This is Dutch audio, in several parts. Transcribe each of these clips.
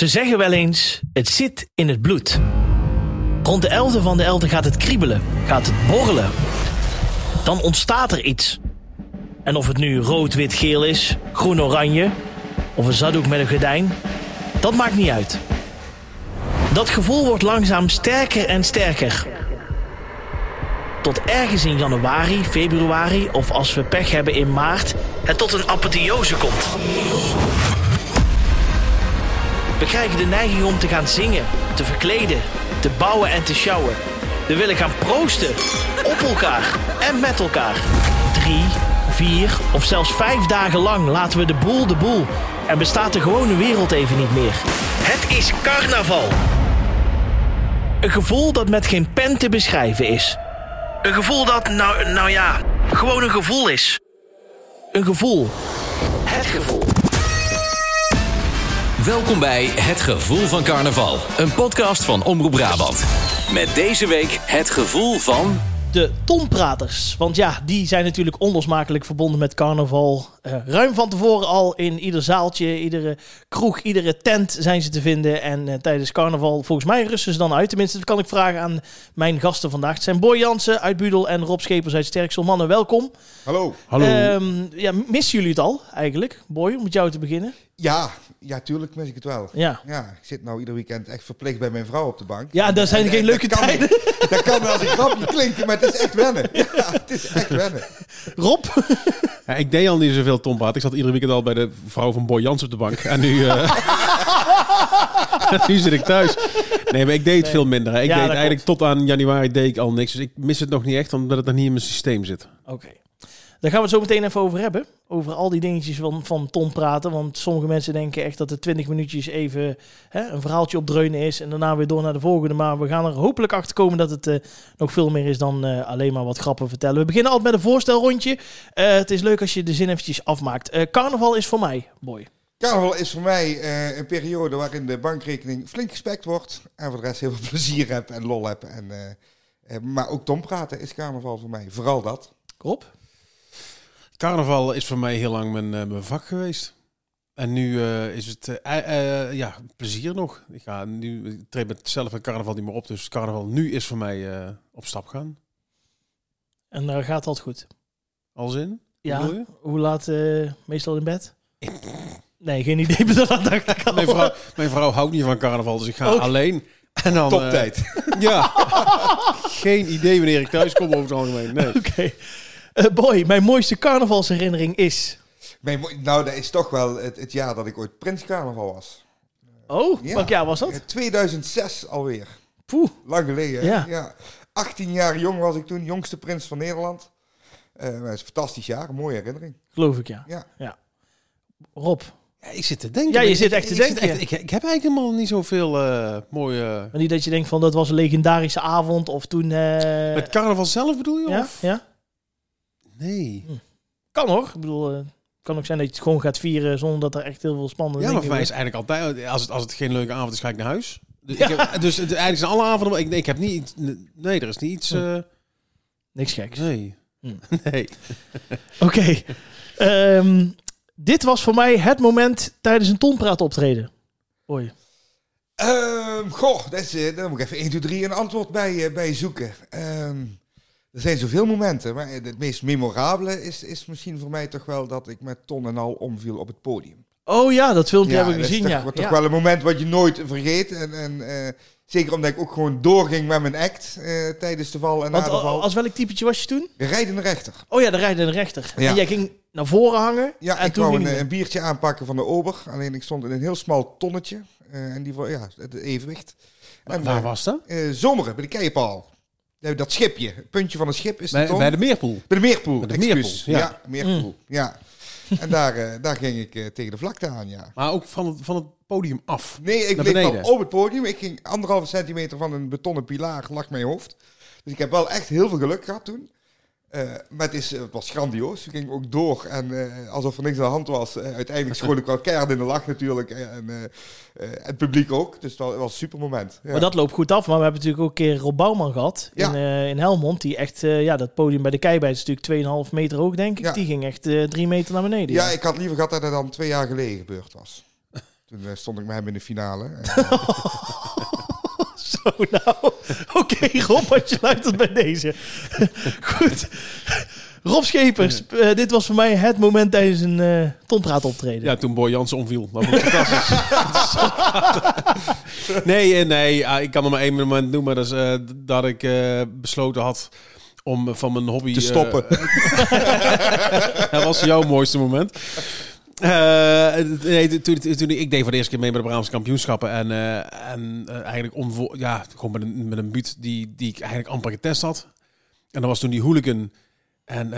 Ze zeggen wel eens, het zit in het bloed. Rond de 11e van de 11 gaat het kriebelen, gaat het borrelen. Dan ontstaat er iets. En of het nu rood, wit, geel is, groen, oranje... of een zaddoek met een gordijn, dat maakt niet uit. Dat gevoel wordt langzaam sterker en sterker. Tot ergens in januari, februari of als we pech hebben in maart... het tot een apotheose komt. We krijgen de neiging om te gaan zingen, te verkleden, te bouwen en te sjouwen. We willen gaan proosten. Op elkaar en met elkaar. Drie, vier of zelfs vijf dagen lang laten we de boel de boel. En bestaat de gewone wereld even niet meer. Het is carnaval. Een gevoel dat met geen pen te beschrijven is. Een gevoel dat, nou, nou ja, gewoon een gevoel is. Een gevoel. Het gevoel. Welkom bij Het Gevoel van Carnaval, een podcast van Omroep Brabant. Met deze week het gevoel van. De tompraters. Want ja, die zijn natuurlijk onlosmakelijk verbonden met carnaval. Eh, ruim van tevoren al in ieder zaaltje, iedere kroeg, iedere tent zijn ze te vinden. En eh, tijdens carnaval, volgens mij rusten ze dan uit. Tenminste, dat kan ik vragen aan mijn gasten vandaag. Het zijn Boy Jansen uit Budel en Rob Schepers uit Sterksel. Mannen, welkom. Hallo. Hallo. Ehm, ja, missen jullie het al eigenlijk? Boy, om met jou te beginnen. Ja, ja, tuurlijk mis ik het wel. Ja. Ja, ik zit nou ieder weekend echt verplicht bij mijn vrouw op de bank. Ja, daar zijn En, geen leuke dat kan- tijden. Dat kan als een grapje klinken, maar het is echt wennen. Ja, het is echt wennen. Rob? Ja, ik deed al niet zoveel tompraat. Ik zat iedere weekend al bij de vrouw van Boy Jans op de bank. En nu, nu zit ik thuis. Nee, maar ik deed het veel minder. hè. Ik Ja, deed eigenlijk tot aan januari deed ik al niks. Dus ik mis het nog niet echt, omdat het nog niet in mijn systeem zit. Oké. Daar gaan we het zo meteen even over hebben. Over al die dingetjes van, van Tom praten. Want sommige mensen denken echt dat het 20 minuutjes even hè, een verhaaltje opdreunen is. En daarna weer door naar de volgende. Maar we gaan er hopelijk achter komen dat het eh, nog veel meer is dan eh, alleen maar wat grappen vertellen. We beginnen altijd met een voorstelrondje. Eh, het is leuk als je de zin eventjes afmaakt. Carnaval is voor mij, boy. Carnaval is voor mij een periode waarin de bankrekening flink gespekt wordt. En voor de rest heel veel plezier heb en lol heb. En, maar ook tompraten is carnaval voor mij. Vooral dat. Rob? Carnaval is voor mij heel lang mijn, eh, mijn vak geweest. En nu eh, is het eh, ja, plezier nog. Ik, ga nu, ik treed met zelf een carnaval niet meer op. Dus carnaval nu is voor mij eh, op stap gaan. En daar gaat het goed. Als in? Ja. Hoe laat eh, meestal in bed? Nee, geen idee. Dat dacht ik al. Mijn vrouw, mijn vrouw houdt niet van carnaval, dus ik ga Ook. alleen. En dan, eh, Toptijd. Ja. Geen idee wanneer ik thuis kom over het algemeen. Nee. Oké. Eh, boy, mijn mooiste carnavalsherinnering is... Mijn nou, dat is toch wel het, het jaar dat ik ooit Prins Carnaval was. Oh, Ja. welk jaar was Eh, dat? 2006 alweer. Poeh. Lang geleden. Ja. Ja. 18 jaar jong was ik toen, jongste prins van Nederland. Eh, maar het is een fantastisch jaar, een mooie herinnering. Geloof ik, ja. Ja. Rob, Ja, ik zit te denken. Ja, je Ik- zit echt te ik, denken. ik, ik heb eigenlijk helemaal niet zoveel eh mooie... maar niet dat je denkt van dat was een legendarische avond of toen... eh, Met carnaval zelf bedoel je? ja? Of? ja? Nee. Kan hoor. Ik bedoel, het kan ook zijn dat je het gewoon gaat vieren zonder dat er echt heel veel spannende Ja, maar voor mij is eigenlijk altijd... Als het, als het geen leuke avond is, ga ik naar huis. Dus, Ja. ik heb, dus het, eigenlijk zijn alle avonden... Ik, ik heb niet... Nee, er is niet iets... eh, Niks geks. nee. Hm. Nee. Oké. Ehm, dit was voor mij het moment tijdens een tonpraat optreden. Oei. Ehm, goh, dat is, eh, daar moet ik even 1, 2, 3 een antwoord bij, eh, bij zoeken. Ehm, er zijn zoveel momenten, maar het meest memorabele is, is misschien voor mij toch wel dat ik met ton en al omviel op het podium. Oh ja, dat filmpje heb ik dat is gezien, toch, ja. toch ja. wel een moment wat je nooit vergeet. En, en eh, zeker omdat ik ook gewoon doorging met mijn act eh, tijdens de val en Want na de val. als welk typetje was je toen? Rijdende rechter. Oh ja, de rijdende rechter. Ja. En jij ging naar voren hangen Ja, en ik toen wou een, je- een biertje aanpakken van de ober. Alleen ik stond in een heel smal tonnetje. eh, en die voor, ja, het evenwicht. En, Waar was dat? Zomeren, bij de Keienpaal. Dat schipje, het puntje van een schip is de Bij, bij de Meerpoel. Bij de Meerpoel, Bij de. Meerpoel, ja. ja. Meerpoel, ja. En daar, eh, daar ging ik eh, tegen de vlakte aan, ja. Maar ook van het, van het podium af. Nee, ik bleef wel op het podium. Ik ging anderhalve centimeter van een betonnen pilaar, lag mijn hoofd. Dus ik heb wel echt heel veel geluk gehad toen. Eh, maar het, is, eh, het was grandioos. Ik ging ook door en eh, alsof er niks aan de hand was. Uiteindelijk schoot ik wel keihard in de lach natuurlijk. En het publiek ook. Dus het was, was een super moment. Ja. Maar dat loopt goed af. Maar we hebben natuurlijk ook een keer Rob Bouwman gehad Ja. in, in Helmond. Die echt, ja, dat podium bij de Keibij is natuurlijk 2,5 meter hoog, denk ik. Ja. Die ging echt drie meter naar beneden. Ja, ik had liever gehad dat het dan twee jaar geleden gebeurd was. Toen stond ik met hem in de finale. Zo, nou. Oké, Rob, als je luistert bij deze. Goed. Rob Schepers, eh, dit was voor mij het moment tijdens een eh tonpraat optreden. Ja, toen Boy Jansen omviel. Dat ik fantastisch. nee, eh, nee ah, ik kan er maar één moment noemen. Dat is eh, dat ik eh, besloten had om van mijn hobby... te stoppen. dat was jouw mooiste moment. Eh, nee, toen, toen, ik deed voor de eerste keer mee met de Brabantse kampioenschappen. En, eh, en eh, eigenlijk ja, gewoon met een, met een buut die, die ik eigenlijk amper getest had. En dat was toen die hooligan. En,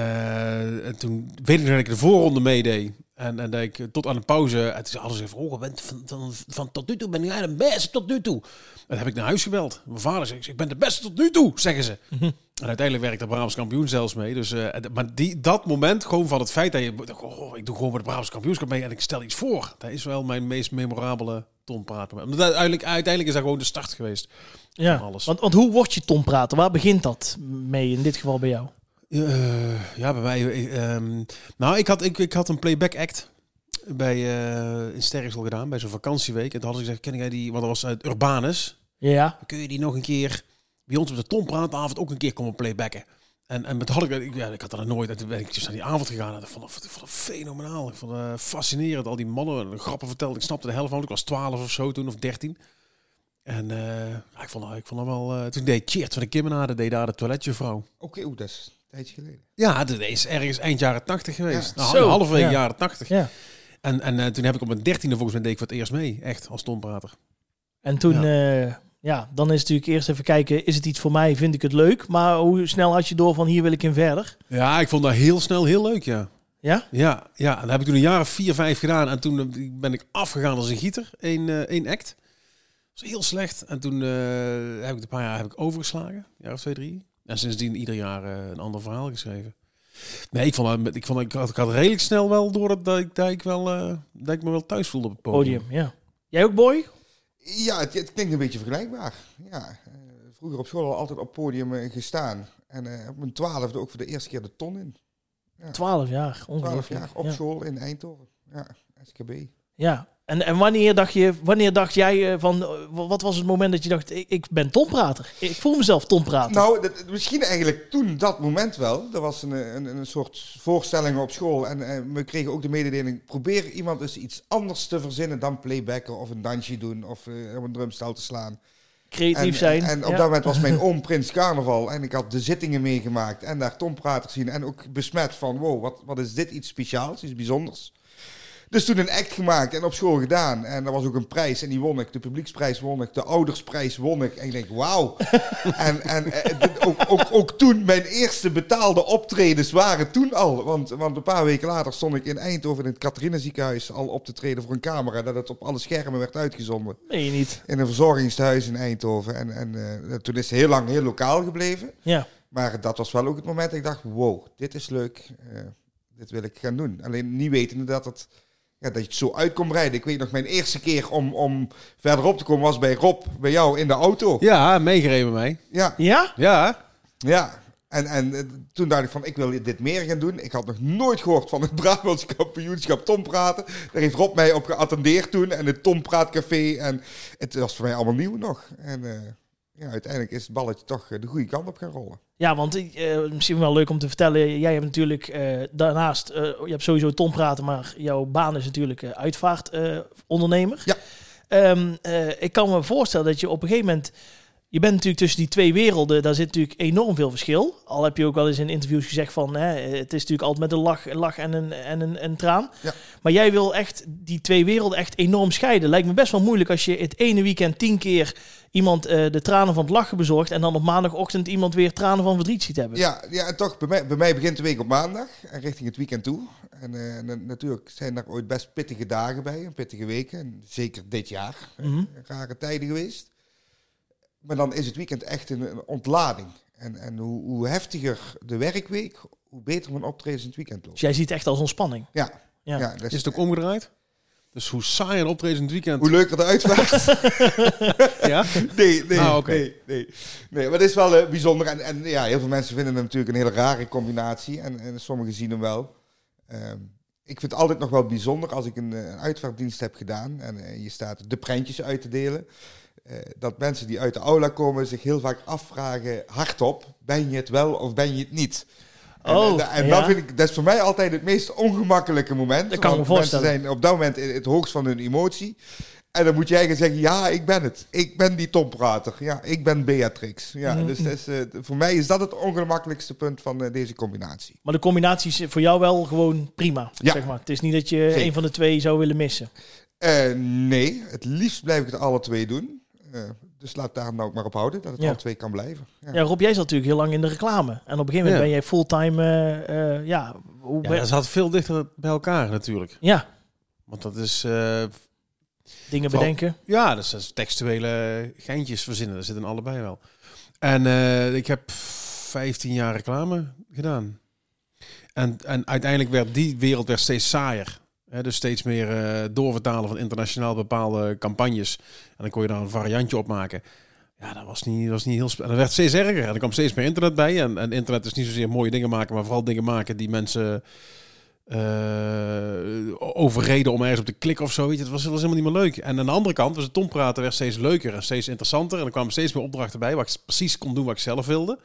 en toen weet ik dat ik de voorronde meedeed. En, en dat ik tot aan de pauze... En toen hadden ze van, oh, van, van, tot nu toe ben jij de beste tot nu toe. En dan heb ik naar huis gebeld. Mijn vader zei, ik ben de beste tot nu toe, zeggen ze. En uiteindelijk werkte de Brabants kampioen zelfs mee. Dus, en- maar die, dat moment, gewoon van het feit dat je... Oh, ik doe gewoon met de Brabants kampioenschap mee en ik stel iets voor. Dat is wel mijn meest memorabele. Maar uiteindelijk, uiteindelijk is dat gewoon de start geweest. Ja, van alles. Want, want hoe word je tonprater? Waar begint dat mee, in dit geval bij jou? Eh, ja, bij mij... eh, ehm, nou, ik had, ik, ik had een playback act bij, eh in Sterksel gedaan, bij zo'n vakantieweek. En toen hadden ze gezegd, ken jij die... Want dat was uit Urbanus. Ja, kun je die nog een keer bij ons op de Tompraatavond ook een keer komen playbacken. En, en met had ik, ik, ja, ik had er nooit, en toen ben ik dus naar die avond gegaan. En ik vond het, vond fenomenaal. Ik vond het fascinerend. Al die mannen grappen vertelden. Ik snapte de helft van. Ik was 12 of zo toen, of 13. En eh, ja, ik vond, ik vond het wel. eh, toen deed Cheert van de Kimmenade, deed daar de toiletjuffrouw. Oké, oeh, dat is een tijdje geleden. Ja, dat is ergens eind jaren 80 geweest. Ja. Nou, halverwege ja. jaren 80. ja. En, en eh, toen heb ik op mijn dertiende volgens mij deed ik voor het eerst mee. Echt, als tomprater. En toen, ja. Ja, dan is het natuurlijk eerst even kijken, is het iets voor mij, vind ik het leuk? Maar hoe snel had je door van hier wil ik in verder? Ja, ik vond dat heel snel heel leuk, ja. Ja? Ja, ja, en dat heb ik toen een jaar of vier, vijf gedaan. En toen eh, ben ik afgegaan als een gieter. Eén eh, één act. Dat was heel slecht. En toen eh, heb ik een paar jaar heb ik overgeslagen. Een jaar of twee, drie. En sindsdien ieder jaar een ander verhaal geschreven. Nee, ik vond, dat- ik vond ik had, ik had redelijk snel wel door dat, dat, ik, dat, ik wel, dat ik me wel thuis voelde op het podium. Podium, ja. Jij ook, boy? Ja, het, het klinkt een beetje vergelijkbaar. Ja, eh, vroeger op school al altijd op podium eh, gestaan. En eh, op mijn twaalfde ook voor de eerste keer de ton in. 12 jaar, Twaalf ongelooflijk. jaar op ja. school in Eindhoven. Ja, SKB. Ja. En, en wanneer, dacht je, wanneer dacht jij eh, van, eh, wat was het moment dat je dacht, ik, ik ben tonprater? Ik voel mezelf tonprater. Nou, dat, misschien eigenlijk toen dat moment wel. Er was een, een, een soort voorstelling op school. En we kregen ook de mededeling: probeer iemand eens iets anders te verzinnen dan playbacken of een dansje doen of eh, op een drumstel te slaan. Creatief en, zijn. En, op ja. dat moment was mijn oom Prins Carnaval. En ik had de zittingen meegemaakt en daar Tom Prater zien. En ook besmet van, wow, wat, wat is dit iets speciaals, iets bijzonders. Dus toen een act gemaakt en op school gedaan. En er was ook een prijs en die won ik. De publieksprijs won ik. De oudersprijs won ik. En ik denk, wauw. en en eh, ook, ook, ook toen, mijn eerste betaalde optredens waren toen al. Want, want een paar weken later stond ik in Eindhoven in het Catharina ziekenhuis al op te treden voor een camera. Dat het op alle schermen werd uitgezonden Nee, niet. in een verzorgingstehuis in Eindhoven. En, en eh, toen is het heel lang heel lokaal gebleven. Ja. Maar dat was wel ook het moment dat ik dacht, wow, dit is leuk. Eh, dit wil ik gaan doen. Alleen niet wetende dat het... Ja, dat je het zo uit kon breiden. Ik weet nog, mijn eerste keer om, om verderop te komen was bij Rob, bij jou in de auto. Ja, meegereden mee. Ja, Ja? Ja, ja. En, en eh, toen dacht ik van, ik wil dit meer gaan doen. Ik had nog nooit gehoord van het Brabants kampioenschap Tom Praten. Daar heeft Rob mij op geattendeerd toen. En het Tom Praat Café. En het was voor mij allemaal nieuw nog. En eh, ja, uiteindelijk is het balletje toch eh, de goede kant op gaan rollen. Ja, want eh, misschien wel leuk om te vertellen. Jij hebt natuurlijk eh, daarnaast, je hebt sowieso Tom praten, maar jouw baan is natuurlijk uitvaartondernemer. Ja. Ehm, eh, ik kan me voorstellen dat je op een gegeven moment, je bent natuurlijk tussen die twee werelden, daar zit natuurlijk enorm veel verschil. Al heb je ook wel eens in interviews gezegd van, hè, het is natuurlijk altijd met een lach, een lach en, een, en een, een traan. Ja. Maar jij wil echt die twee werelden echt enorm scheiden. Lijkt me best wel moeilijk als je het ene weekend tien keer iemand eh, de tranen van het lachen bezorgt en dan op maandagochtend iemand weer tranen van verdriet ziet hebben. Ja, ja en toch, bij mij, bij mij begint de week op maandag en richting het weekend toe. En eh, na- natuurlijk zijn daar ooit best pittige dagen bij, en pittige weken. En zeker dit jaar, eh, Mhm. rare tijden geweest. Maar dan is het weekend echt een, een ontlading. En, en hoe, hoe heftiger de werkweek, hoe beter mijn optredens in het weekend Dus loopt. jij ziet het echt als ontspanning. Ja, Ja. is het ook omgedraaid? Dus hoe saai een optreden in het weekend... hoe leuker de uitvaart. Ja? Nee, nee, Ah, oké. nee, nee. Nee, maar het is wel eh, bijzonder. En, en ja, heel veel mensen vinden het natuurlijk een hele rare combinatie. En, en sommigen zien hem wel. Ehm, ik vind het altijd nog wel bijzonder als ik een, eh, een uitvaartdienst heb gedaan en eh, je staat de prentjes uit te delen. Eh, dat mensen die uit de aula komen zich heel vaak afvragen, hardop, ben je het wel of ben je het niet? En, Oh, en, en ja. dat, vind ik, dat is voor mij altijd het meest ongemakkelijke moment. Dat kan me. Mensen zijn op dat moment in het hoogst van hun emotie. En dan moet jij gaan zeggen, ja, ik ben het. Ik ben die topprater. Ja, ik ben Beatrix. Ja, Mhm. dus is, eh, voor mij is dat het ongemakkelijkste punt van eh, deze combinatie. Maar de combinatie is voor jou wel gewoon prima. Ja. Zeg maar. Het is niet dat je Zeker. een van de twee zou willen missen. Eh, nee, het liefst blijf ik het alle twee doen. Eh, dus laat daar nou ook maar op houden, dat het Ja. alle twee kan blijven. Ja. Ja, Rob, jij zat natuurlijk heel lang in de reclame. En op een gegeven moment Ja. ben jij fulltime... eh, eh, ja, hoe Ja, zat veel dichter bij elkaar natuurlijk. ja, Want dat is... eh, dingen Vooral- bedenken. Ja, dus dat is textuele geintjes verzinnen. Dat zit in allebei wel. En eh, ik heb 15 jaar reclame gedaan. En, en uiteindelijk werd die wereld werd steeds saaier. Dus steeds meer eh, doorvertalen van internationaal bepaalde campagnes. En dan kon je daar een variantje op maken. Ja, dat was niet, was niet heel... En dat werd steeds erger. En er kwam steeds meer internet bij. En, en internet is niet zozeer mooie dingen maken, maar vooral dingen maken die mensen eh overreden om ergens op te klikken of zo. Weet je. Het was, was helemaal niet meer leuk. En aan de andere kant was het tompraten werd steeds leuker en steeds interessanter. En er kwamen steeds meer opdrachten bij waar ik precies kon doen wat ik zelf wilde.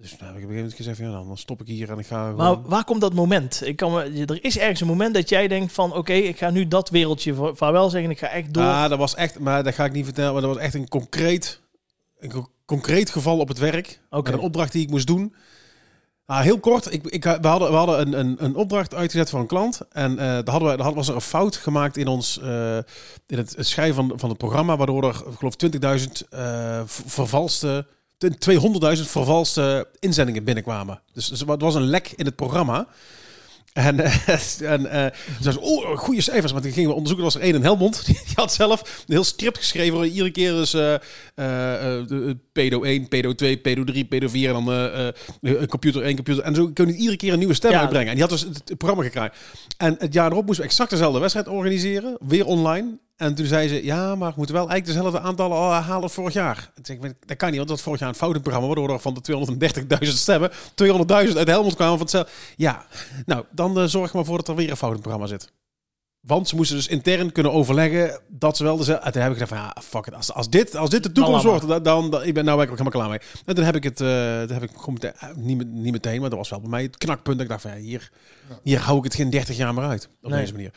Dus nou, heb ik op een gegeven moment gezegd ja, dan, dan stop ik hier en ik ga Maar gewoon... waar komt dat moment? Ik kan me, er is ergens een moment dat jij denkt van... Oké, ik ga nu dat wereldje va- vaarwel zeggen. Ik ga echt door. Ah, dat was echt, maar dat ga ik niet vertellen, maar dat was echt een concreet, een co- concreet geval op het werk. Met een opdracht die ik moest doen. Ah, heel kort, ik, ik, we hadden, we hadden een, een, een opdracht uitgezet voor een klant. En eh daar, hadden we, daar was er een fout gemaakt in, ons, eh, in het, het schrijven van, van het programma. Waardoor er, ik geloof, 20.000 eh, v- vervalste, 200.000 vervalste inzendingen binnenkwamen. Dus, dus het was een lek in het programma. En, eh, en ze, oh, goede cijfers. Maar toen gingen we onderzoeken, er was er één in Helmond. Die had zelf een heel script geschreven. Waar iedere keer eh, eh, de- pedo 1, pedo 2, pedo 3, pedo 4. En dan een computer 1, computer. En zo kun je iedere keer een nieuwe stem Ja. uitbrengen. En die had dus het, het programma gekregen. En het jaar erop moesten we exact dezelfde wedstrijd organiseren. Weer online. En toen zei ze, ja, maar we moeten wel eigenlijk dezelfde aantallen al halen als vorig jaar. Ik, dat kan niet, want dat was vorig jaar een foutenprogramma. Waardoor er van de 230.000 stemmen 200.000 uit Helmond kwamen van hetzelfde. Ja, nou, dan eh, zorg maar voor dat er weer een fout in het programma zit. Want ze moesten dus intern kunnen overleggen dat ze wel dezelfde... En toen heb ik gedacht van, ja, fuck it. Als, als, dit, als dit de toekomst Nou, wordt, dan, dan, dan- ik ben, nou ben ik ook helemaal klaar mee. En toen heb ik het, toen heb ik meteen, eh, niet, niet meteen, maar dat was wel bij mij het knakpunt. Ik dacht van, ja, hier, hier hou ik het geen 30 jaar meer uit. Op Nee. deze manier.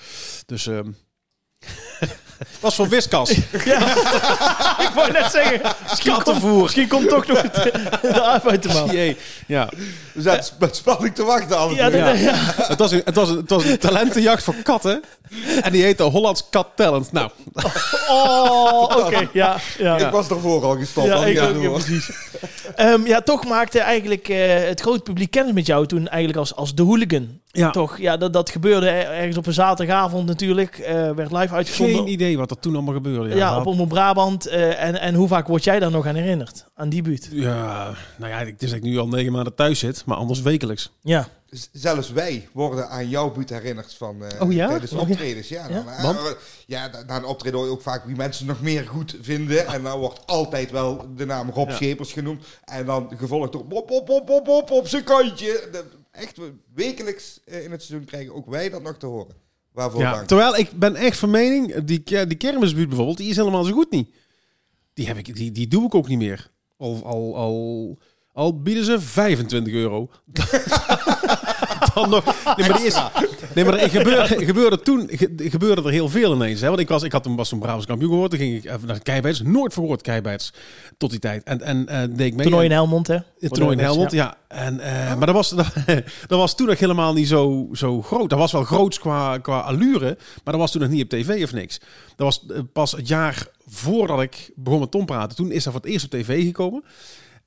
Dus... ehm was voor wiskas. ik wou net zeggen, misschien komt, misschien komt toch nog de, de de mouw. Jee. Ja. We zaten sp- met spanning te wachten. Alles Ja, Ja. ja. Het, was een, het, was een, het was een talentenjacht voor katten. En die heette Hollands Cat Talent. Nou, Oh, oké. Ja, ja. Ik was ervoor al gestopt. Ja, ik die ook, ja, precies. Ehm, ja, toch maakte eigenlijk eh, het grote publiek kennis met jou toen eigenlijk als, als de hooligan. Ja. Toch, ja, dat, dat gebeurde er- ergens op een zaterdagavond natuurlijk. eh, werd live uitgezonden. Geen idee wat er toen allemaal gebeurde. Ja, Ja, op Omroep Brabant. eh, en, en hoe vaak word jij daar nog aan herinnerd? Aan die buurt? ja, nou ja, het is dat ik nu al negen maanden thuis zit, maar anders wekelijks. Ja. Z- Zelfs wij worden aan jouw buurt herinnerd van eh Oh ja? tijdens Oh ja. optredens. Ja, Ja? dan, ja, na een optreden hoor je ook vaak wie mensen nog meer goed vinden. En dan wordt altijd wel de naam Rob Ja. Schepers genoemd. En dan gevolgd door Bob, Bob, Bob, Bob, Bob op zijn kantje. De- echt, we- wekelijks eh, in het seizoen krijgen ook wij dat nog te horen. Waarvoor Ja, dank. terwijl ik ben echt van mening, die, ke- die kermisbuurt bijvoorbeeld, die is helemaal zo goed niet. Die, heb ik, die, die doe ik ook niet meer. Al, al, al, al bieden ze 25 euro. Dan nog. Nee, maar, die is, nee, maar er gebeurde, gebeurde toen ge- gebeurde er heel veel ineens. Hè? Want ik, was, ik had toen was toen Brabants kampioen geworden. Toen ging ik even naar de Keibeits. Nooit verhoord Keibeits tot die tijd. En, en eh, deed ik mee. Toernooi in Helmond, hè? Het toernooi in Helmond, ja. En, eh, Maar dat was, dat, dat was toen nog helemaal niet zo, zo groot. Dat was wel groots qua, qua allure, maar dat was toen nog niet op tv of niks. Dat was eh, pas het jaar voordat ik begon met Tom praten. Toen is dat voor het eerst op tv gekomen.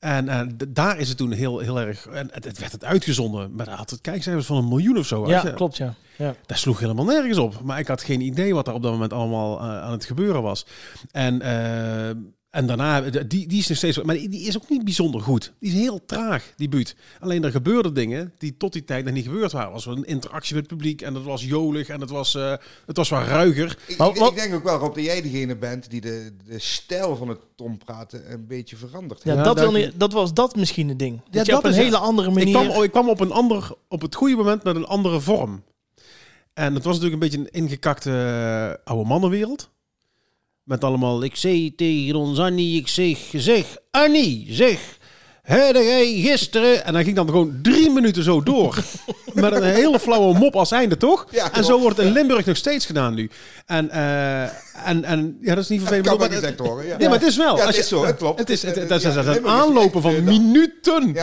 En eh, daar is het toen heel, heel erg... En het, het werd het uitgezonden, maar dat had het kijkcijfers van een miljoen of zo. Ja, je. klopt, ja. ja. Dat sloeg helemaal nergens op. Maar ik had geen idee wat er op dat moment allemaal eh, aan het gebeuren was. En, eh, en daarna, die, die is nog steeds... Maar die, die is ook niet bijzonder goed. Die is heel traag, die buurt. Alleen er gebeurden dingen die tot die tijd nog niet gebeurd waren. Er was een interactie met het publiek en het was jolig en het was, eh, het was wat ruiger. Ik, Maar ik- wat- ik denk ook wel, Rob, dat jij degene bent die de, de stijl van het tompraten een beetje verandert. Ja, Ja, dat, daar- wil niet, dat was dat misschien het ding. Dat Ja, op dat een is hele andere Ik manier... kwam, ik kwam op, een ander, op het goede moment met een andere vorm. En het was natuurlijk een beetje een ingekakte eh, oude mannenwereld. Met allemaal, ik zei tegen ons Annie, ik zeg, zeg, Annie, zeg, heb jij gisteren... En dan ging dan gewoon drie minuten zo door. met een hele flauwe mop als einde, toch? Ja, en zo wordt het in Limburg nog steeds gedaan nu. En, eh, en, en ja, dat is niet Dat vervelend. kan maar het- gezegd worden, ja. Nee, maar het is wel. Ja, het is zo, het klopt. Het is, het, het, dat is is aanlopen van eh, dat- minuten.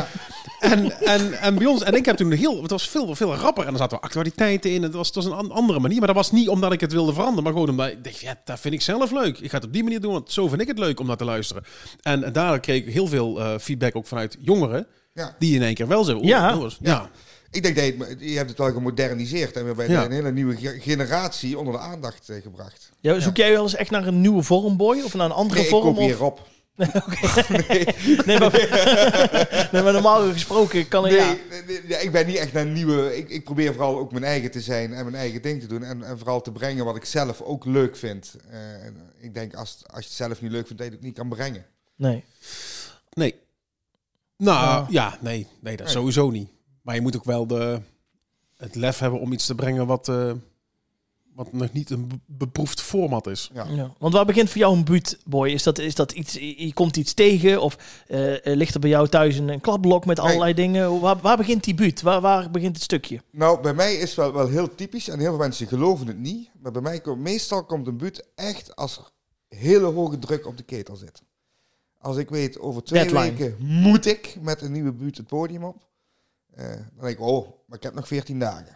Ja. En, en, en bij ons, en ik heb toen heel, het was veel, veel rapper. En er zaten actualiteiten in. Het was, het was een an- andere manier. Maar dat was niet omdat ik het wilde veranderen. Maar gewoon omdat ik dacht, ja, dat vind ik zelf leuk. Ik ga het op die manier doen, want zo vind ik het leuk om naar te luisteren. En daar kreeg ik heel veel eh, feedback ook vanuit jongeren. Ja. Die in één keer wel oh, Ja. dat was- ja. Ik denk dat je, hebt het wel gemoderniseerd en we hebben Ja. een hele nieuwe ge- generatie onder de aandacht eh, gebracht. Ja, zoek jij wel eens echt naar een nieuwe vorm, boy? Of naar een andere Nee, ik vorm? kopieer Of... op. Nee, maar, nee, maar normaal gesproken kan ik... Nee, Ja. nee, nee, ja, ik ben niet echt naar nieuwe. Ik, ik probeer vooral ook mijn eigen te zijn en mijn eigen ding te doen. En, en vooral te brengen wat ik zelf ook leuk vind. Eh, en ik denk als, als je het zelf niet leuk vindt, dat je het niet kan brengen. Nee. Nee. Nou, Ja. ja, nee. Nee, dat Nee. sowieso niet. Maar je moet ook wel de, het lef hebben om iets te brengen wat, eh, wat nog niet een be- beproefd format is. Ja. Ja. Want waar begint voor jou een buurt, boy? Is dat, is dat iets, je komt iets tegen? Of eh, eh, ligt er bij jou thuis een, een klapblok met allerlei dingen? Waar, waar begint die buurt? Waar, waar begint het stukje? Nou, bij mij is het wel, wel heel typisch en heel veel mensen geloven het niet. Maar bij mij komt meestal komt een buurt echt als er hele hoge druk op de ketel zit. Als ik weet, over twee Deadline. weken moet ik met een nieuwe buurt het podium op. Eh, dan denk ik, oh, maar ik heb nog 14 dagen.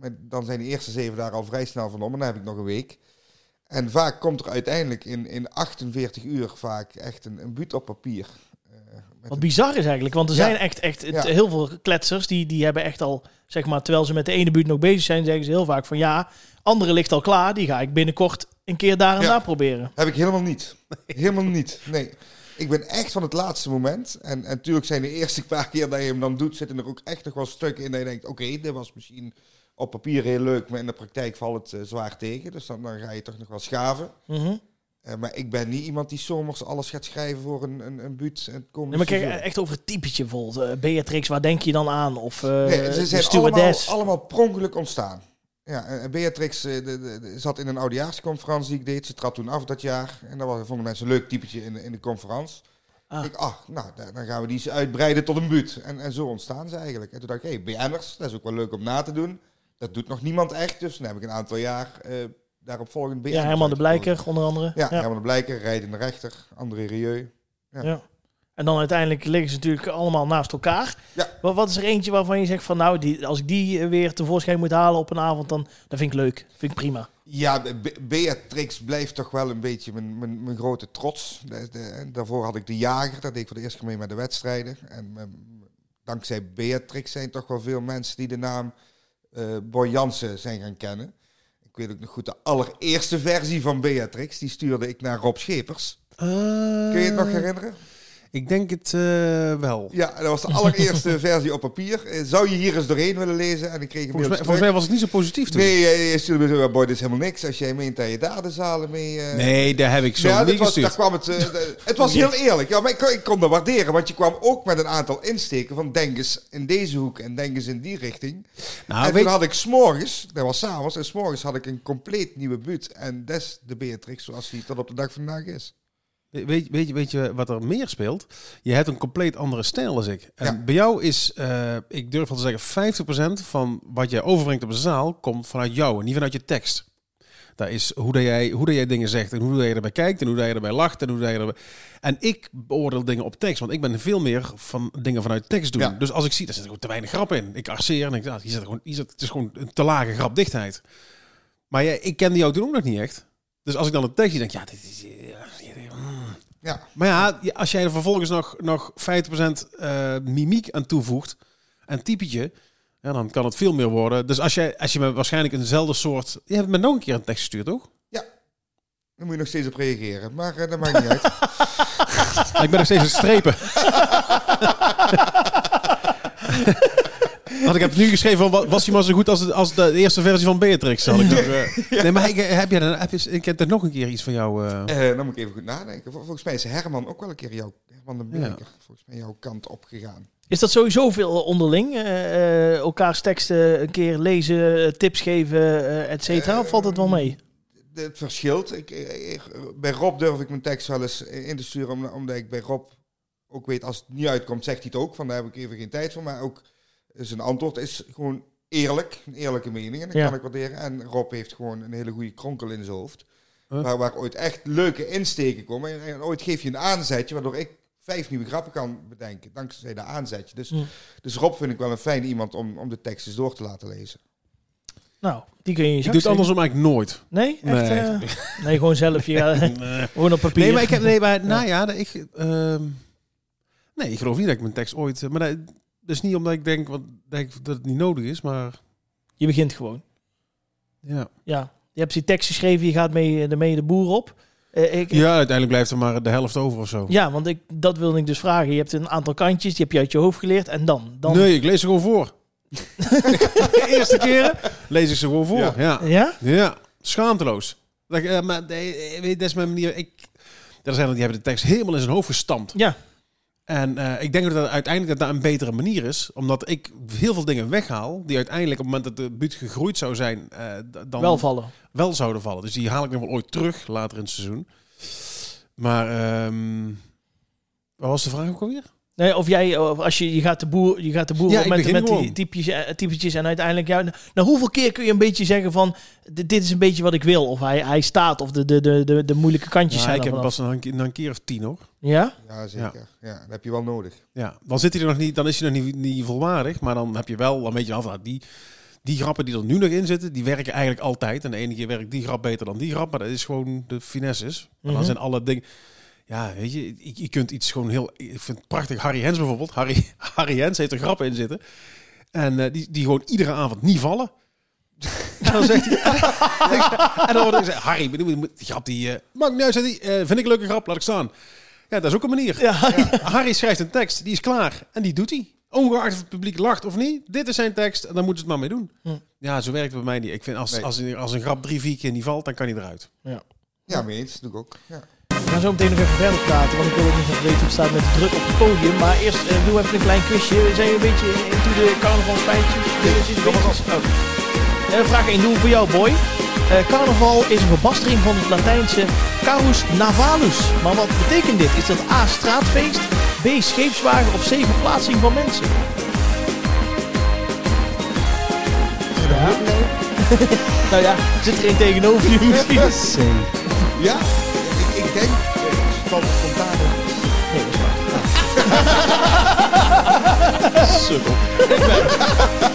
Maar dan zijn de eerste zeven dagen al vrij snel van om en dan heb ik nog een week. En vaak komt er uiteindelijk in, in 48 uur vaak echt een, een buurt op papier. Met Wat bizar is eigenlijk, want er Ja. zijn echt, echt Ja. heel veel kletsers die, die hebben echt al, zeg maar, terwijl ze met de ene buurt nog bezig zijn, zeggen ze heel vaak van ja, andere ligt al klaar, die ga ik binnenkort een keer daar en Ja. daar proberen. Heb ik helemaal niet. Helemaal niet. Nee. Ik ben echt van het laatste moment. En, en natuurlijk zijn de eerste paar keer dat je hem dan doet, zitten er ook echt nog wel stukken in dat je denkt, oké, dit was misschien op papier heel leuk, maar in de praktijk valt het eh, zwaar tegen. Dus dan, dan ga je toch nog wel schaven. Mhm. Eh, maar ik ben niet iemand die zomers alles gaat schrijven voor een, een, een buurt. Komende Nee, maar kijk, echt over het typetje bijvoorbeeld. Eh, Beatrix, waar denk je dan aan? Of eh Nee, ze zijn allemaal, allemaal pronkelijk ontstaan. Ja, en Beatrix de, de- zat in een oudejaarsconferentie die ik deed. Ze trad toen af dat jaar. En dat was, vonden mensen een leuk typetje in, de- in de conferentie. Ah. Ik, ach, nou, da- dan gaan we die eens uitbreiden tot een buurt. En, en zo ontstaan ze eigenlijk. En toen dacht ik, hé, hey, BN'ers, dat is ook wel leuk om na te doen. Dat doet nog niemand echt. Dus dan heb ik een aantal jaar eh, daarop volgend BN'ers Ja, Herman de. Blijker onder andere. Ja, Herman de Blijker, Rijdende Rechter, André Rieu. Ja. Ja. En dan uiteindelijk liggen ze natuurlijk allemaal naast elkaar. Ja. Wat, wat is er eentje waarvan je zegt van nou, die, als ik die eh, weer tevoorschijn moet halen op een avond, dan dat vind ik leuk. vind ik prima. Ja, Be- Beatrix blijft toch wel een beetje mijn, mijn, mijn grote trots. De- de- daarvoor had ik de jager, dat deed ik voor de eerste keer mee met de wedstrijden. En eh, dankzij Beatrix zijn toch wel veel mensen die de naam eh Boy Jansen zijn gaan kennen. Ik weet ook nog goed, de allereerste versie van Beatrix, die stuurde ik naar Rob Schepers. Kun je het nog herinneren? Ik denk het eh, wel. Ja, dat was de allereerste versie op papier. Eh, Zou je hier eens doorheen willen lezen? En ik kreeg een Volgens mij, volgens mij was het niet zo positief toen. Nee, je stuurde me zo, boy, dit is helemaal niks. Als jij meent dat je daar de zalen mee... eh, Nee, daar heb ik zo ja, niet was, gestuurd. daar kwam het, het was heel eerlijk. Ja, maar ik, kon- ik kon dat waarderen, want je kwam ook met een aantal insteken van denk eens in deze hoek en denk eens in die richting. Nou, en weet, toen had ik s'morgens, dat was s'avonds, en s'morgens had ik een compleet nieuwe buurt. En is de Beatrix zoals die tot op de dag van vandaag is. Weet, weet, je- weet je wat er meer speelt? Je hebt een compleet andere stijl als ik. En Ja. bij jou is, eh, ik durf wel te zeggen, 50% van wat jij overbrengt op de zaal komt vanuit jou en niet vanuit je tekst. Dat is hoe dat jij, hoe dat jij dingen zegt en hoe dat je erbij kijkt en hoe dat je erbij lacht en hoe dat je erbij... En ik beoordeel dingen op tekst, want ik ben veel meer van dingen vanuit tekst doen. Ja. Dus als ik zie, daar zit gewoon te weinig grap in. Ik arceer en ik ja, hier zit gewoon, hier zit, het is gewoon een te lage grapdichtheid. Maar jij, ik kende jou toen ook nog niet echt. Dus als ik dan een tekstje denk, ja, dit is... ja. Ja, Maar ja, als jij er vervolgens nog, nog 50% eh mimiek aan toevoegt, en typetje, ja, dan kan het veel meer worden. Dus als, jij, als je me waarschijnlijk eenzelfde soort... Je hebt me nog een keer een tekst gestuurd, toch? daar moet je nog steeds op reageren. Maar eh, dat maakt niet uit. Ik ben nog steeds het strepen. Want ik heb nu geschreven, van, wa- was hij maar zo goed als, de- als de eerste versie van Beatrix? Had ik nog, eh. Nee, maar ik, heb jij dan, heb je, ik heb er nog een keer iets van jou... eh, Eh, dan moet ik even goed nadenken. Vol- Volgens mij is Herman ook wel een keer jouw... Van den Bleker, volgens mij jouw kant opgegaan. Is dat sowieso veel onderling? Eh, eh, elkaars teksten een keer lezen, eh, tips geven, eh, et cetera? Of valt het wel mee? Het verschilt. Ik, ik- bij Rob durf ik mijn tekst wel eens in te sturen, om- omdat ik bij Rob ook weet, als het niet uitkomt, zegt hij het ook. Van daar heb ik even geen tijd voor. Maar ook zijn antwoord is gewoon eerlijk, een eerlijke mening. En dat Ja. kan ik waarderen. En Rob heeft gewoon een hele goede kronkel in zijn hoofd. Huh? Waar, waar ooit echt leuke insteken komen. En, en ooit geef je een aanzetje, waardoor ik vijf nieuwe grappen kan bedenken. Dankzij de aanzetje. Dus, Hm. dus Rob vind ik wel een fijn iemand om, om de tekst eens door te laten lezen. Nou, die kun je Ik doe het andersom eigenlijk nooit. Nee? Echt, Nee. eh, nee, gewoon zelf. Je gaat, Nee. gewoon op papier. Nee, maar ik heb, nee, maar, nou ja, dat ik, ehm, nee, ik geloof niet dat ik mijn tekst ooit, eh, maar dat, is niet omdat ik denk, wat, denk dat het niet nodig is, maar Je begint gewoon. ja. Ja. Je hebt die tekst geschreven, je gaat mee, ermee de boer op. Eh, ik, Ja, uiteindelijk blijft er maar de helft over of zo. Ja, want ik, dat wilde ik dus vragen. Je hebt een aantal kantjes, die heb je uit je hoofd geleerd. En dan? dan Nee, ik lees ze gewoon voor. de eerste keren lees ik ze gewoon voor. Ja. Ja, ja. Ja? schaamteloos. Dat, eh, maar dat is mijn manier. Ik, er zijn die hebben de tekst helemaal in zijn hoofd gestampt. Ja. En eh, ik denk dat dat uiteindelijk dat dat een betere manier is. Omdat ik heel veel dingen weghaal die uiteindelijk op het moment dat de buurt gegroeid zou zijn, eh, dan Wel vallen. wel zouden vallen. Dus die haal ik nog wel ooit terug later in het seizoen. Maar ehm wat was de vraag ook alweer? Nee, of jij, of als je, je gaat de boer, je gaat de boer Ja, op met, met die typjes, eh, typetjes en uiteindelijk, ja, nou hoeveel keer kun je een beetje zeggen van, dit dit is een beetje wat ik wil, of hij, hij staat, of de, de, de, de, de moeilijke kantjes Ja, zijn ik heb pas een, keer- een keer of tien hoor. Ja? Ja, zeker. Ja. dat heb je wel nodig. Ja, dan zit hij er nog niet, dan is hij nog niet, niet volwaardig. Maar dan heb je wel, dan weet je af, nou, die, die grappen die er nu nog in zitten, die werken eigenlijk altijd. En de ene keer werkt die grap beter dan die grap, maar dat is gewoon de finesse is. Maar Mhm. dan zijn alle dingen. Ja, weet je, je, kunt iets gewoon heel. Ik vind het prachtig. Harry Hens bijvoorbeeld. Harry, Harry Hens heeft er grappen in zitten. En eh, die, die gewoon iedere avond niet vallen. En dan zegt hij. en dan wordt gezegd: Harry, bedoel, je moet- die grap die. eh maakt niet uit, zegt hij. eh, vind ik een leuke grap, laat ik staan. Ja, dat is ook een manier. Ja, Harry schrijft een tekst, die is klaar. En die doet hij. Ongeacht of het publiek lacht of niet. Dit is zijn tekst en dan moeten ze het maar mee doen. Hm. Ja, zo werkt het bij mij niet. Ik vind als, Nee. als, een, als een grap drie, vier keer niet valt, dan kan hij eruit. Ja, mee eens. Doe ik ook. Ja. We gaan zo meteen nog even verder praten, want ik wil ook nog even weten hoe het staat met de druk op het podium. Maar eerst eh, doe even een klein quizje. Zijn je een beetje into de carnavalsfeitjes? dingetjes, dingetjes? Oh. Eh, vraag 1 doen voor jou, boy. Eh, carnaval is een verbastering van het Latijnse carus navalus. Maar wat betekent dit? Is dat A. straatfeest, B. scheepswagen of C. verplaatsing van mensen? Ja. nou ja, zit er één tegenover je misschien? Ja, eh, spontaan, spontane. Nee, dat is waar. Sukkel.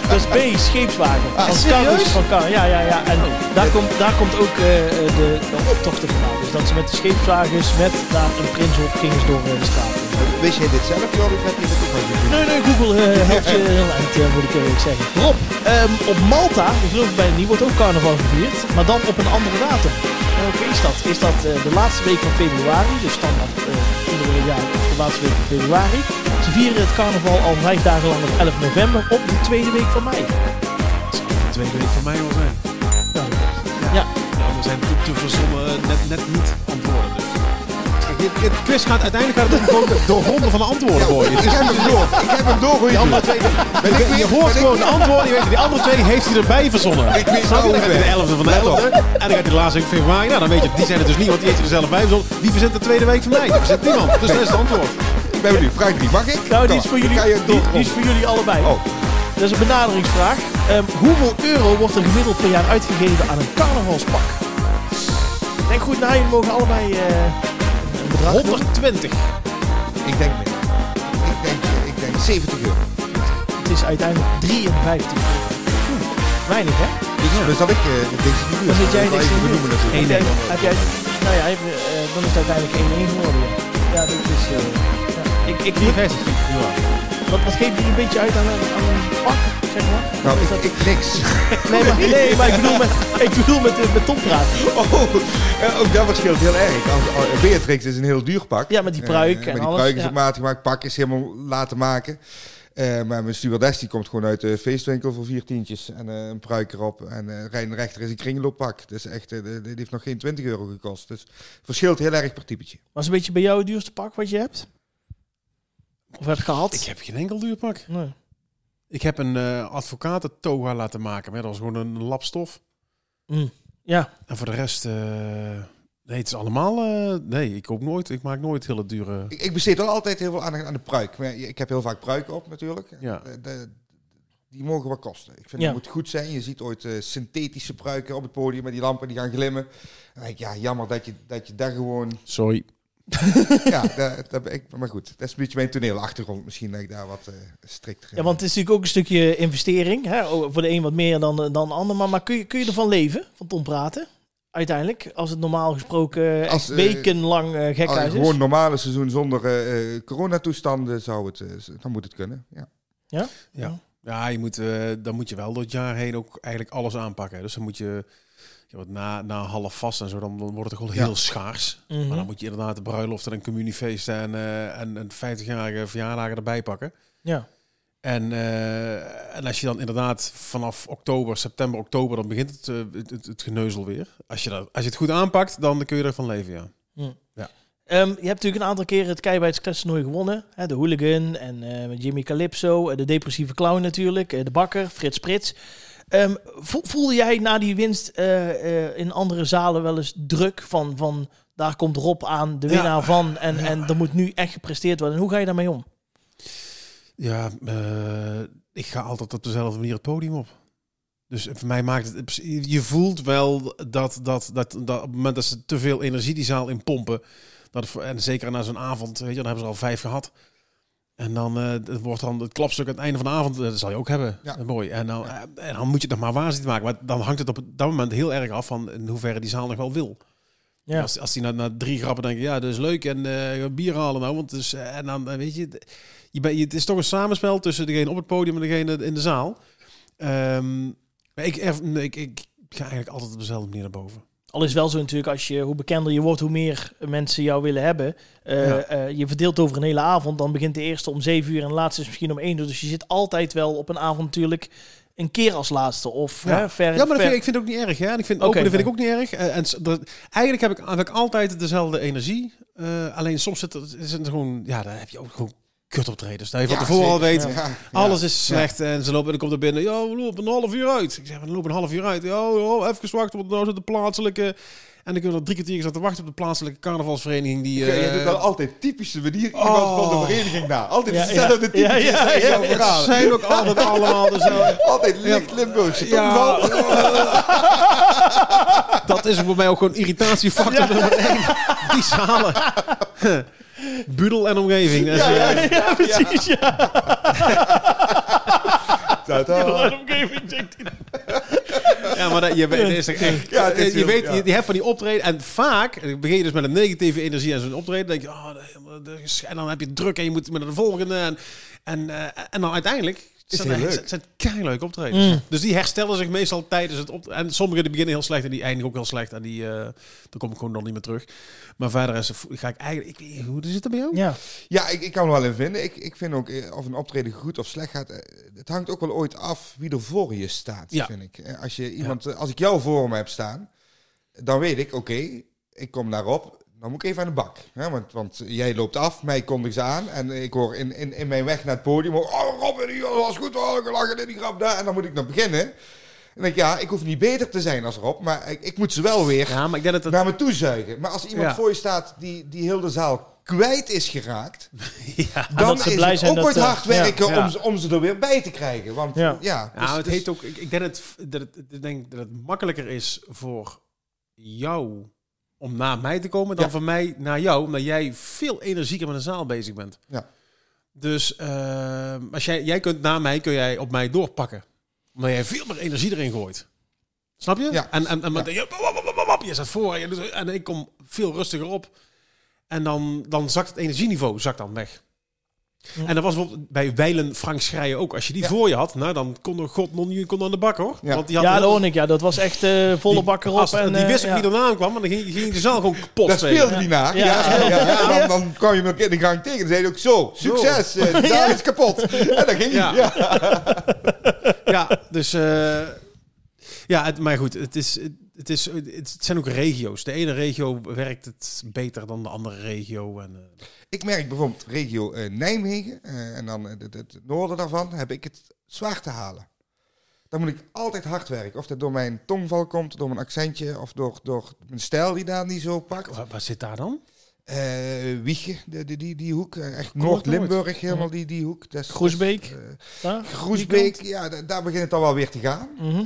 Dat is B, scheepswagen. Ah, van serieus? Carus van Car. Ja, ja, ja. En daar, komt, daar komt ook eh, de, de optochten vandaan. Dus dat ze met de scheepswagens met daar een prins op gingen door eh, de straat. Wist dit zelf, je dit ook al gezien? Nee, nee, Google eh, helpt je heel eind, eh, moet ik eerlijk zeggen. Rob, ehm, op Malta, geloof het bijna niet, wordt ook carnaval gevierd. Maar dan op een andere datum. En welke is dat? Is dat eh, de laatste week van februari, dus standaard eh iedere jaar de laatste week van februari. Ze vieren het carnaval al vijf dagen lang op 11 november op de tweede week van mei. De tweede week voor mij wel zijn. Ja. Ja, er zijn te, te verzonnen net, net niet antwoorden. Dit quiz gaat uiteindelijk gaat het om gewoon de van de antwoorden gooien. Ik heb hem door. Ik heb hem door hoe je Die andere twee, Ben ik je weer- hoort ben ik gewoon de antwoorden. Je weet, die andere twee heeft hij erbij verzonnen. Ik weet je? nou hij ik de 11e van de 11e. En dan gaat hij de laatste week van februari. Nou, dan weet je, die zijn het dus niet, want die heeft er zelf bij verzonnen. Wie verzint de tweede week van mei? Dat verzint niemand. Dus dat is het antwoord. Ik ben benieuwd. Vraag 3. Mag ik? Nou, die is voor jullie, je die, die is voor jullie allebei. Oh, Dat is een benaderingsvraag. Ehm, hoeveel euro wordt er gemiddeld per jaar uitgegeven aan een carnavalspak? Denk goed na, jullie mogen allebei eh, bedrag noemen. 120. ik denk meer. Ik denk, ik denk 70 euro. Het is uiteindelijk 53 euro. Oeh, Weinig, hè? Dus, dus dat ik uh, deze figuur. Dan zit jij niks ik in benoemen natuurlijk. Heb heb jij, nou ja, even, eh, dan is het uiteindelijk 1-1 geworden. Ja, ja dat is... eh, ja. Ik, ik, ik, wat, wat geef je een beetje uit aan een, aan een pak, zeg maar? Nou, Is ik, dat- ik niks. nee, maar, nee, maar ik bedoel met, ik bedoel met, met Tom praten. Oh, ook dat verschilt heel erg. Als, als- Beatrix is een heel duur pak. Ja, met die pruik Eh, en met die alles, pruik is ja. op maat gemaakt. Pak is helemaal laten maken. Eh, maar mijn stewardess die komt gewoon uit de feestwinkel voor vier tientjes. En eh, een pruik erop. En eh Rijn Rechter is een kringlooppak. Dus echt, eh, die die heeft nog geen 20 euro gekost. Dus het verschilt heel erg per typetje. Was een beetje bij jou het duurste pak wat je hebt? Of hebt gehad? Ik heb geen enkel duurpak. Nee. Ik heb een eh advocaten toga laten maken. Maar dat was gewoon een lap stof. Mm. Ja, En voor de rest... eh, nee, het is allemaal... eh, nee, ik koop nooit. Ik maak nooit hele dure... Ik, ik besteed wel altijd heel veel aandacht aan de pruik. Maar ik heb heel vaak pruiken op natuurlijk. Ja. De- die mogen wat kosten. Ik vind Ja. het moet goed zijn. Je ziet ooit eh, synthetische pruiken op het podium met die lampen die gaan glimmen. Dan denk ik, ja, jammer dat je, dat je daar gewoon... Sorry. Ja, dat, dat, ben ik, maar goed, dat is een beetje mijn toneelachtergrond. Misschien dat ik daar wat eh strikter ja, want het is natuurlijk ook een stukje investering. Hè? Oh, Voor de een wat meer dan, dan de ander. Maar, maar kun, je, kun je ervan leven, van Tom praten? Uiteindelijk, als het normaal gesproken echt Als, eh, wekenlang eh Als gekhuis is. gewoon normale seizoen zonder eh, eh, coronatoestanden zou het, eh, dan moet het kunnen. Ja. Ja. Ja, je moet, eh, dan moet je wel door het jaar heen ook eigenlijk alles aanpakken. Dus dan moet je... Ja, want na, na half vast en zo, dan, dan wordt het gewoon Ja. heel schaars. Mhm. Maar dan moet je inderdaad de bruiloften en communiefeesten en, eh en, en 50-jarige verjaardagen erbij pakken. Ja. En, eh, en als je dan inderdaad vanaf oktober, september, oktober, dan begint het, eh, het, het, geneuzel weer. Als je, dat, als je het goed aanpakt, dan kun je ervan leven, ja. Ehm, je hebt natuurlijk een aantal keren het Keiwijtskletstoernooi gewonnen. Hè, de Hooligan en Jimmy Calypso. de depressieve clown natuurlijk. de Bakker, Frits Prits. Vo- voelde jij na die winst eh, eh, in andere zalen wel eens druk van... van daar komt Rob aan, de Ja. winnaar van. En, en er moet nu echt gepresteerd worden. En hoe ga je daarmee om? Ja, eh, ik ga altijd op dezelfde manier het podium op. Dus voor mij maakt het... Je voelt wel dat, dat, dat, dat op het moment dat ze te veel energie die zaal in pompen... Dat en zeker na zo'n avond, weet je, dan hebben ze al vijf gehad. En dan eh, het wordt dan het klapstuk aan het einde van de avond, eh, dat zal je ook hebben. Ja. Eh, Mooi. En dan, en dan moet je het nog maar waar zien te maken. Maar dan hangt het op dat moment heel erg af van in hoeverre die zaal nog wel wil. Ja. Als, als die na, na drie grappen denken, ja, dat is leuk en eh, bier halen nou, want het is, eh, en dan weet je, je bent, je, het is toch een samenspel tussen degene op het podium en degene in de zaal. Ehm, ik, nee, ik, ik ga eigenlijk altijd op dezelfde manier naar boven. Al is wel zo natuurlijk, als je, hoe bekender je wordt, hoe meer mensen jou willen hebben. Eh, Ja. eh, je verdeelt over een hele avond. Dan begint de eerste om zeven uur en de laatste is misschien om één uur. Dus je zit altijd wel op een avond natuurlijk een keer als laatste. Of Ja. hè, ver, Ja, maar dat ver- vind, ik- ik vind het ook niet erg. Hè? En ik vind Oké, openen vind ik ook niet erg. Eh, en dat, eigenlijk heb ik, heb ik altijd dezelfde energie. Alleen soms zit is het gewoon, ja, dan heb je ook gewoon kutoptredens. Dat je van Ja, tevoren al weet, Ja, alles is slecht. En ze lopen en dan komt er binnen, ja, we lopen een half uur uit. Ik zeg, we lopen een half uur uit. Ja, ja even wachten, want nou zit de plaatselijke... En dan kunnen we er drie kwartier zitten te wachten op de plaatselijke carnavalsvereniging. Die, Ja, eh, doet wel altijd typische manier iemand Oh. van de vereniging na. Altijd Ja, dezelfde ja. typetjes Ja, ja, zijn ja, jouw ja. het verhalen. zijn ook altijd allemaal dezelfde. Altijd licht Limburgse Ja, dat is voor mij ook gewoon irritatiefactor nummer één. Die zalen. Budel en omgeving. Dat is, Ja, ja, eh, Ja, precies. Ja. Ta-ta. De omgeving zegt hij. Ja, maar dat, je, is echt, Ja, is je, weet, je, je hebt van die optreden en vaak eh, begin je dus met een negatieve energie aan zo'n optreden, dan denk je, oh, en dan heb je druk en je moet met de volgende en en, eh, en dan uiteindelijk Is zijn heel het leuk. zijn keihard optredens. Mm. Dus die herstellen zich meestal tijdens het op en sommigen die beginnen heel slecht en die eindigen ook heel slecht en die eh dan kom ik gewoon nog niet meer terug. Maar verder is, ga ik eigenlijk, ik hoe zit het bij jou? Ja. Ja, ik, ik kan er wel in vinden. Ik, ik vind ook eh, of een optreden goed of slecht gaat. eh, Het hangt ook wel ooit af wie er voor je staat, Ja. vind ik. Als, je iemand, als ik jou voor me heb staan, dan weet ik, oké, ik kom daarop. Dan moet ik even aan de bak. Hè? Want, want jij loopt af, mij kondigt ze aan. En ik hoor in, in, in mijn weg naar het podium... Oh, Robin, die was goed, oh, gelachen in die grap daar. En dan moet ik nog beginnen. En dan denk ik, ja, ik hoef niet beter te zijn als Rob. Maar ik, ik moet ze wel weer Ja, maar ik denk dat het... naar me toe zuigen. Maar als iemand Ja. voor je staat die, die heel de zaal kwijt is geraakt... ja. dan ze is blij het zijn ook ooit eh, hard werken. Om, ze, om ze er weer bij te krijgen. Want Ja. ja, Ja, dus- het dus- heet ook. Ik, ik denk dat het, dat het, ik denk dat het makkelijker is voor jou om naar mij te komen dan Ja. voor mij naar jou, omdat jij veel energieker met een zaal bezig bent. Ja. Dus eh, als jij, jij kunt na mij, kun jij op mij doorpakken, omdat jij veel meer energie erin gooit. Snap je? Ja. En, en, en met- Ja. je, je staat voor en ik kom veel rustiger op. En dan, dan zakt het energieniveau zakt dan weg. Ja. En dat was bijvoorbeeld bij Weilen Frank Schrijen ook. Als je die Ja. voor je had, nou, dan kon er god nog niet kon aan de bak hoor. Ja. Want die had Ja, dat ik. Ja, dat was echt eh, volle die- bak erop. als- en, die eh, wist ook ja. wie erna kwam, maar dan ging, ging de zaal gewoon kapot Daar speelde die naar. Ja. Ja, ja, ja. En dan, dan kwam je hem in de gang tegen en zei hij ook zo, succes, eh, de zaal is kapot. En dan ging hij. Ja. Ja. Ja, dus... eh, ja, het, maar goed, het is... het- is, het zijn ook regio's. De ene regio werkt het beter dan de andere regio. En, eh, Ik merk bijvoorbeeld regio eh, Nijmegen eh, en dan het, het, het noorden daarvan heb ik het zwaar te halen. Dan moet ik altijd hard werken. Of dat door mijn tongval komt, door mijn accentje of door, door mijn stijl die daar niet zo pakt. waar, waar zit daar dan? Eh Wiegen, die, die, die, die hoek. Echt Noord-Limburg, helemaal die, die hoek. Groesbeek? Groesbeek, ja, da- daar begint het al wel weer te gaan. Mhm.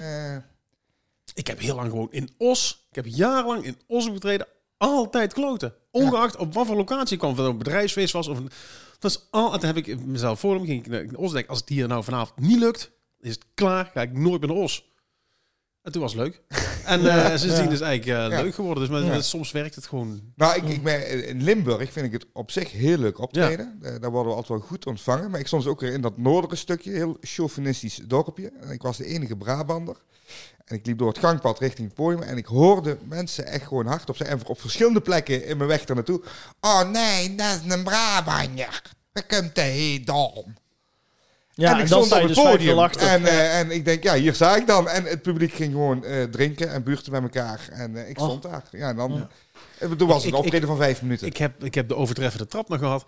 Ik heb heel lang gewoon in Os. Ik heb jarenlang in Os opgetreden. Altijd kloten. Ongeacht op wat voor locatie ik kwam. Of een bedrijfsfeest was. Of een, dat is al, en toen heb ik mezelf voor hem. Ging ik Os. Denk, als het hier nou vanavond niet lukt. Is het klaar. Ga ik nooit meer naar Os. En toen was het leuk. En eh sindsdien is het eigenlijk eh, leuk geworden. Dus maar, soms werkt het gewoon. Nou, ik, ik ben, in Limburg vind ik het op zich heel leuk optreden. Eh, daar worden we altijd wel goed ontvangen. Maar ik stond dus ook weer in dat noordere stukje, heel chauvinistisch dorpje. En ik was de enige Brabander. En ik liep door het gangpad richting het podium. En ik hoorde mensen echt gewoon hardop zeggen. En op verschillende plekken in mijn weg er naartoe. Oh nee, dat is een Brabander. Dat komt de dom. Ja, en en, ik dan stond op het dus podium. En, eh, en ik denk, ja, hier sta ik dan. En het publiek ging gewoon eh, drinken en buurten met elkaar. En eh, ik Oh. stond daar. Ja, en dan... Ja. Toen was het een optreden van vijf minuten. Ik heb, ik heb de overtreffende trap nog gehad.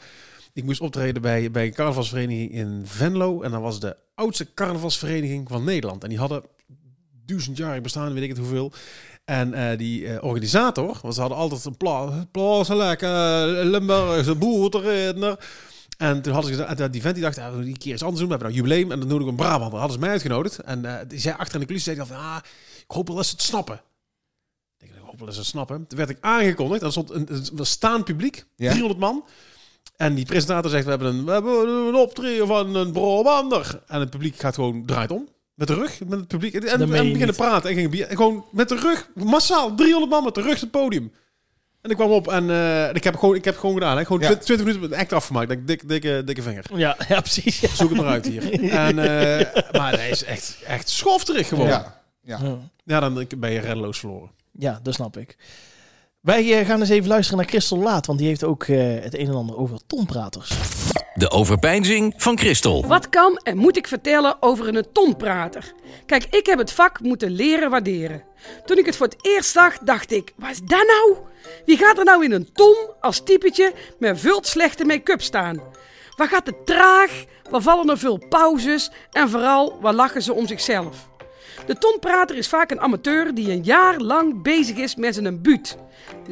Ik moest optreden bij, bij een carnavalsvereniging in Venlo. En dat was de oudste carnavalsvereniging van Nederland. En die hadden duizendjarig bestaan, weet ik het hoeveel. En eh, die eh, organisator, want ze hadden altijd een pla plaatselijk, uh, Limburgse boerteredner. En toen hadden ze gezegd, en die vent die dacht, ah, we die keer iets anders doen. We hebben nou jubileum en dan nodig ik een Brabant. Dan hadden ze mij uitgenodigd. En eh, die zei achter in de coulissen, zei van, ah, ik hoop wel dat ze het snappen. Ik denk, ik hoop wel dat ze het snappen. Toen werd ik aangekondigd. En er stond een, een, een staand publiek, Ja. 300 man. En die presentator zegt, we hebben een, we hebben een optreden van een Brabander. En het publiek gaat gewoon, draait om. Met de rug, met het publiek. En, en, beginnen niet. praten. En, bier- en gewoon met de rug, massaal, 300 man met de rug het podium. En ik kwam op en eh, ik, heb gewoon, ik heb het gewoon gedaan. Hè. Gewoon Ja. 20 minuten met act afgemaakt. Denk, dikke, dikke, dikke vinger. Ja, ja, precies. Ja. Zoek het maar uit hier. En, eh, maar hij is echt, echt schofterig gewoon. Ja. Ja, ja. Ja. dan ben je reddeloos verloren. Ja, dat snap ik. Wij eh, gaan eens even luisteren naar Christel Laat, want die heeft ook eh, het een en ander over tonpraters. De overpeinzing van Christel. Wat kan en moet ik vertellen over een tonprater? Kijk, ik heb het vak moeten leren waarderen. Toen ik het voor het eerst zag, dacht ik: wat is dat nou? Wie gaat er nou in een ton als typetje met veel slechte make-up staan? Waar gaat het traag? Waar vallen er veel pauzes? En vooral, waar lachen ze om zichzelf? De tonprater is vaak een amateur die een jaar lang bezig is met zijn buut.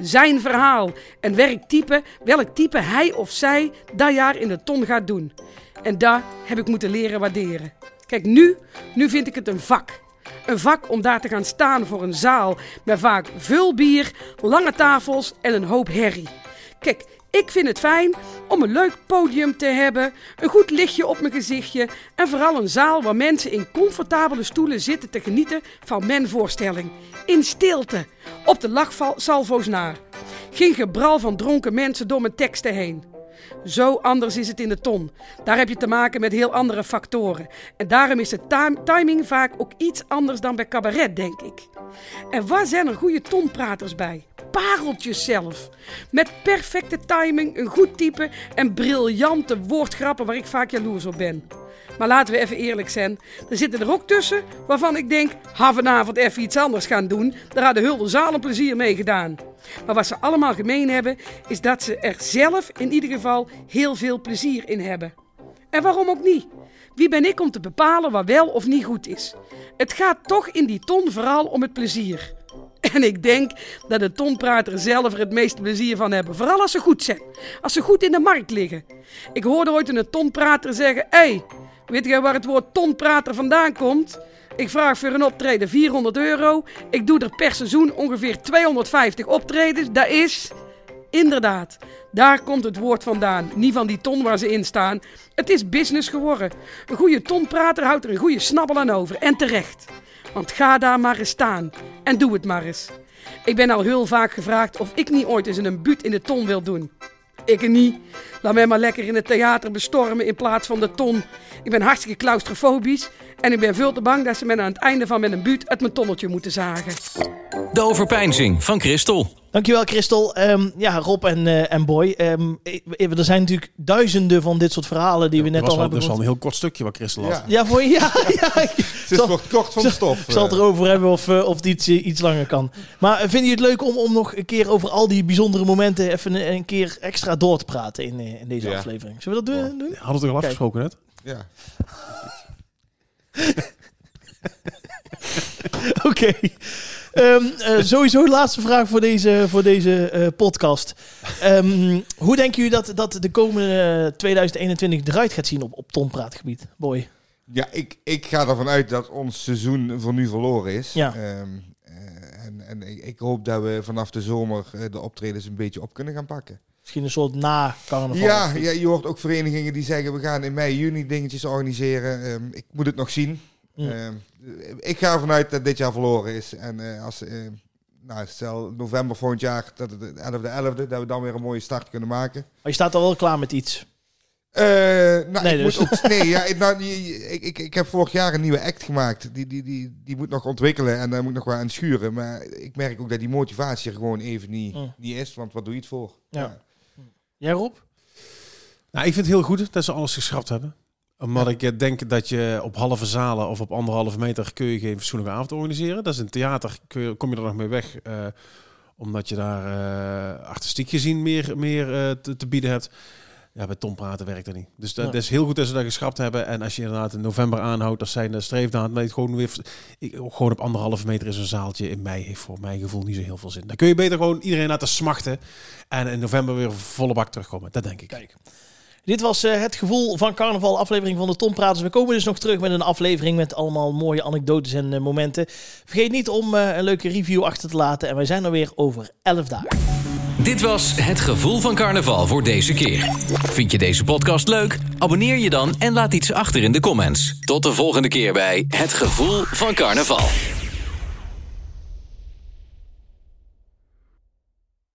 Zijn verhaal en werktype, welk type hij of zij dat jaar in de ton gaat doen. En dat heb ik moeten leren waarderen. Kijk, nu, nu vind ik het een vak. Een vak om daar te gaan staan voor een zaal met vaak veel bier, lange tafels en een hoop herrie. Kijk, ik vind het fijn om een leuk podium te hebben, een goed lichtje op mijn gezichtje en vooral een zaal waar mensen in comfortabele stoelen zitten te genieten van mijn voorstelling. In stilte, op de lachsalvo's na. Geen gebral van dronken mensen door mijn teksten heen. Zo anders is het in de ton. Daar heb je te maken met heel andere factoren. En daarom is de tim- timing vaak ook iets anders dan bij cabaret, denk ik. En waar zijn er goede tonpraters bij? Pareltjes zelf. Met perfecte timing, een goed type en briljante woordgrappen waar ik vaak jaloers op ben. Maar laten we even eerlijk zijn. Er zitten er ook tussen waarvan ik denk, ha vanavond even iets anders gaan doen. Daar had de hele zaal een plezier mee gedaan. Maar wat ze allemaal gemeen hebben, is dat ze er zelf in ieder geval heel veel plezier in hebben. En waarom ook niet? Wie ben ik om te bepalen wat wel of niet goed is? Het gaat toch in die ton vooral om het plezier. En ik denk dat de tonprater zelf er het meeste plezier van hebben. Vooral als ze goed zijn. Als ze goed in de markt liggen. Ik hoorde ooit een tonprater zeggen... Hey, weet jij waar het woord tonprater vandaan komt? Ik vraag voor een optreden 400 euro. Ik doe er per seizoen ongeveer 250 optredens. Dat is... Inderdaad, daar komt het woord vandaan. Niet van die ton waar ze in staan. Het is business geworden. Een goede tonprater houdt er een goede snabbel aan over. En terecht. Want ga daar maar eens staan. En doe het maar eens. Ik ben al heel vaak gevraagd of ik niet ooit eens een buut in de ton wil doen. Ik niet. Laat mij maar lekker in het theater bestormen in plaats van de ton. Ik ben hartstikke claustrofobisch En ik ben veel te bang dat ze me aan het einde van mijn buurt uit mijn tonneltje moeten zagen. De overpeinzing van Christel. Dankjewel, Christel. Ehm, ja, Rob en, eh, en Boy. Ehm, eh, er zijn natuurlijk duizenden van dit soort verhalen die we net al wel, hebben dat is wel gehoord. een heel kort stukje wat Christel had. Ja. Ja, voor ja, ja. Het is wordt kort van stof. ik zal het eh. erover hebben of, eh, of het iets, eh, iets langer kan. Maar eh, vind je het leuk om, om nog een keer over al die bijzondere momenten even een, een keer extra door te praten in, eh, in deze Ja. aflevering? Zullen we dat doen? doen? Hadden we toch al afgesproken net? Ja. Oké. Ehm, eh, sowieso de laatste vraag voor deze, voor deze eh, podcast. Ehm, hoe denken jullie dat, dat de komende 2021 eruit gaat zien op, op tonpraatgebied? Boy. Ja, ik, ik ga ervan uit dat ons seizoen voor nu verloren is. Ja. Ehm, eh, en en ik, ik hoop dat we vanaf de zomer eh, de optredens een beetje op kunnen gaan pakken. Misschien een soort na-carnaval. Ja, ja, je hoort ook verenigingen die zeggen we gaan in mei, juni dingetjes organiseren. Ehm, ik moet het nog zien. Mm. Ehm, ik ga ervan uit dat dit jaar verloren is. En eh, als, eh, nou, stel november volgend jaar, dat het de 11e 11e, dat we dan weer een mooie start kunnen maken. Maar je staat al wel klaar met iets. Eh, nou, Nee, ik dus. moet ook, nee, ja, ik, nou, ik, ik, ik heb vorig jaar een nieuwe act gemaakt. Die, die, die, die moet nog ontwikkelen en daar moet ik nog wel aan schuren. Maar ik merk ook dat die motivatie er gewoon even niet, Mm. niet is. Want wat doe je het voor? Ja. Jij Rob? Nou, ik vind het heel goed dat ze alles geschrapt hebben. Omdat ik eh, denk dat je op halve zalen of op anderhalve meter kun je geen fatsoenlijke avond organiseren. Dat is een theater, kom je er nog mee weg. eh, omdat je daar eh, artistiek gezien meer, meer te bieden hebt. Ja, bij Tom praten werkt dat niet. Dus dat, Ja. is heel goed dat ze dat geschrapt hebben. En als je inderdaad in november aanhoudt, dat zijn de streefdaad. Maar het gewoon weer, ik, gewoon op anderhalve meter is een zaaltje in mei heeft voor mijn gevoel niet zo heel veel zin. Dan kun je beter gewoon iedereen laten smachten. En in november weer volle bak terugkomen. Dat denk ik. Kijk. Dit was eh, het gevoel van carnaval, aflevering van de Tompraters. We komen dus nog terug met een aflevering met allemaal mooie anekdotes en eh, momenten. Vergeet niet om eh, een leuke review achter te laten. En wij zijn er weer over 11 dagen. Dit was Het Gevoel van Carnaval voor deze keer. Vind je deze podcast leuk? Abonneer je dan en laat iets achter in de comments. Tot de volgende keer bij Het Gevoel van Carnaval.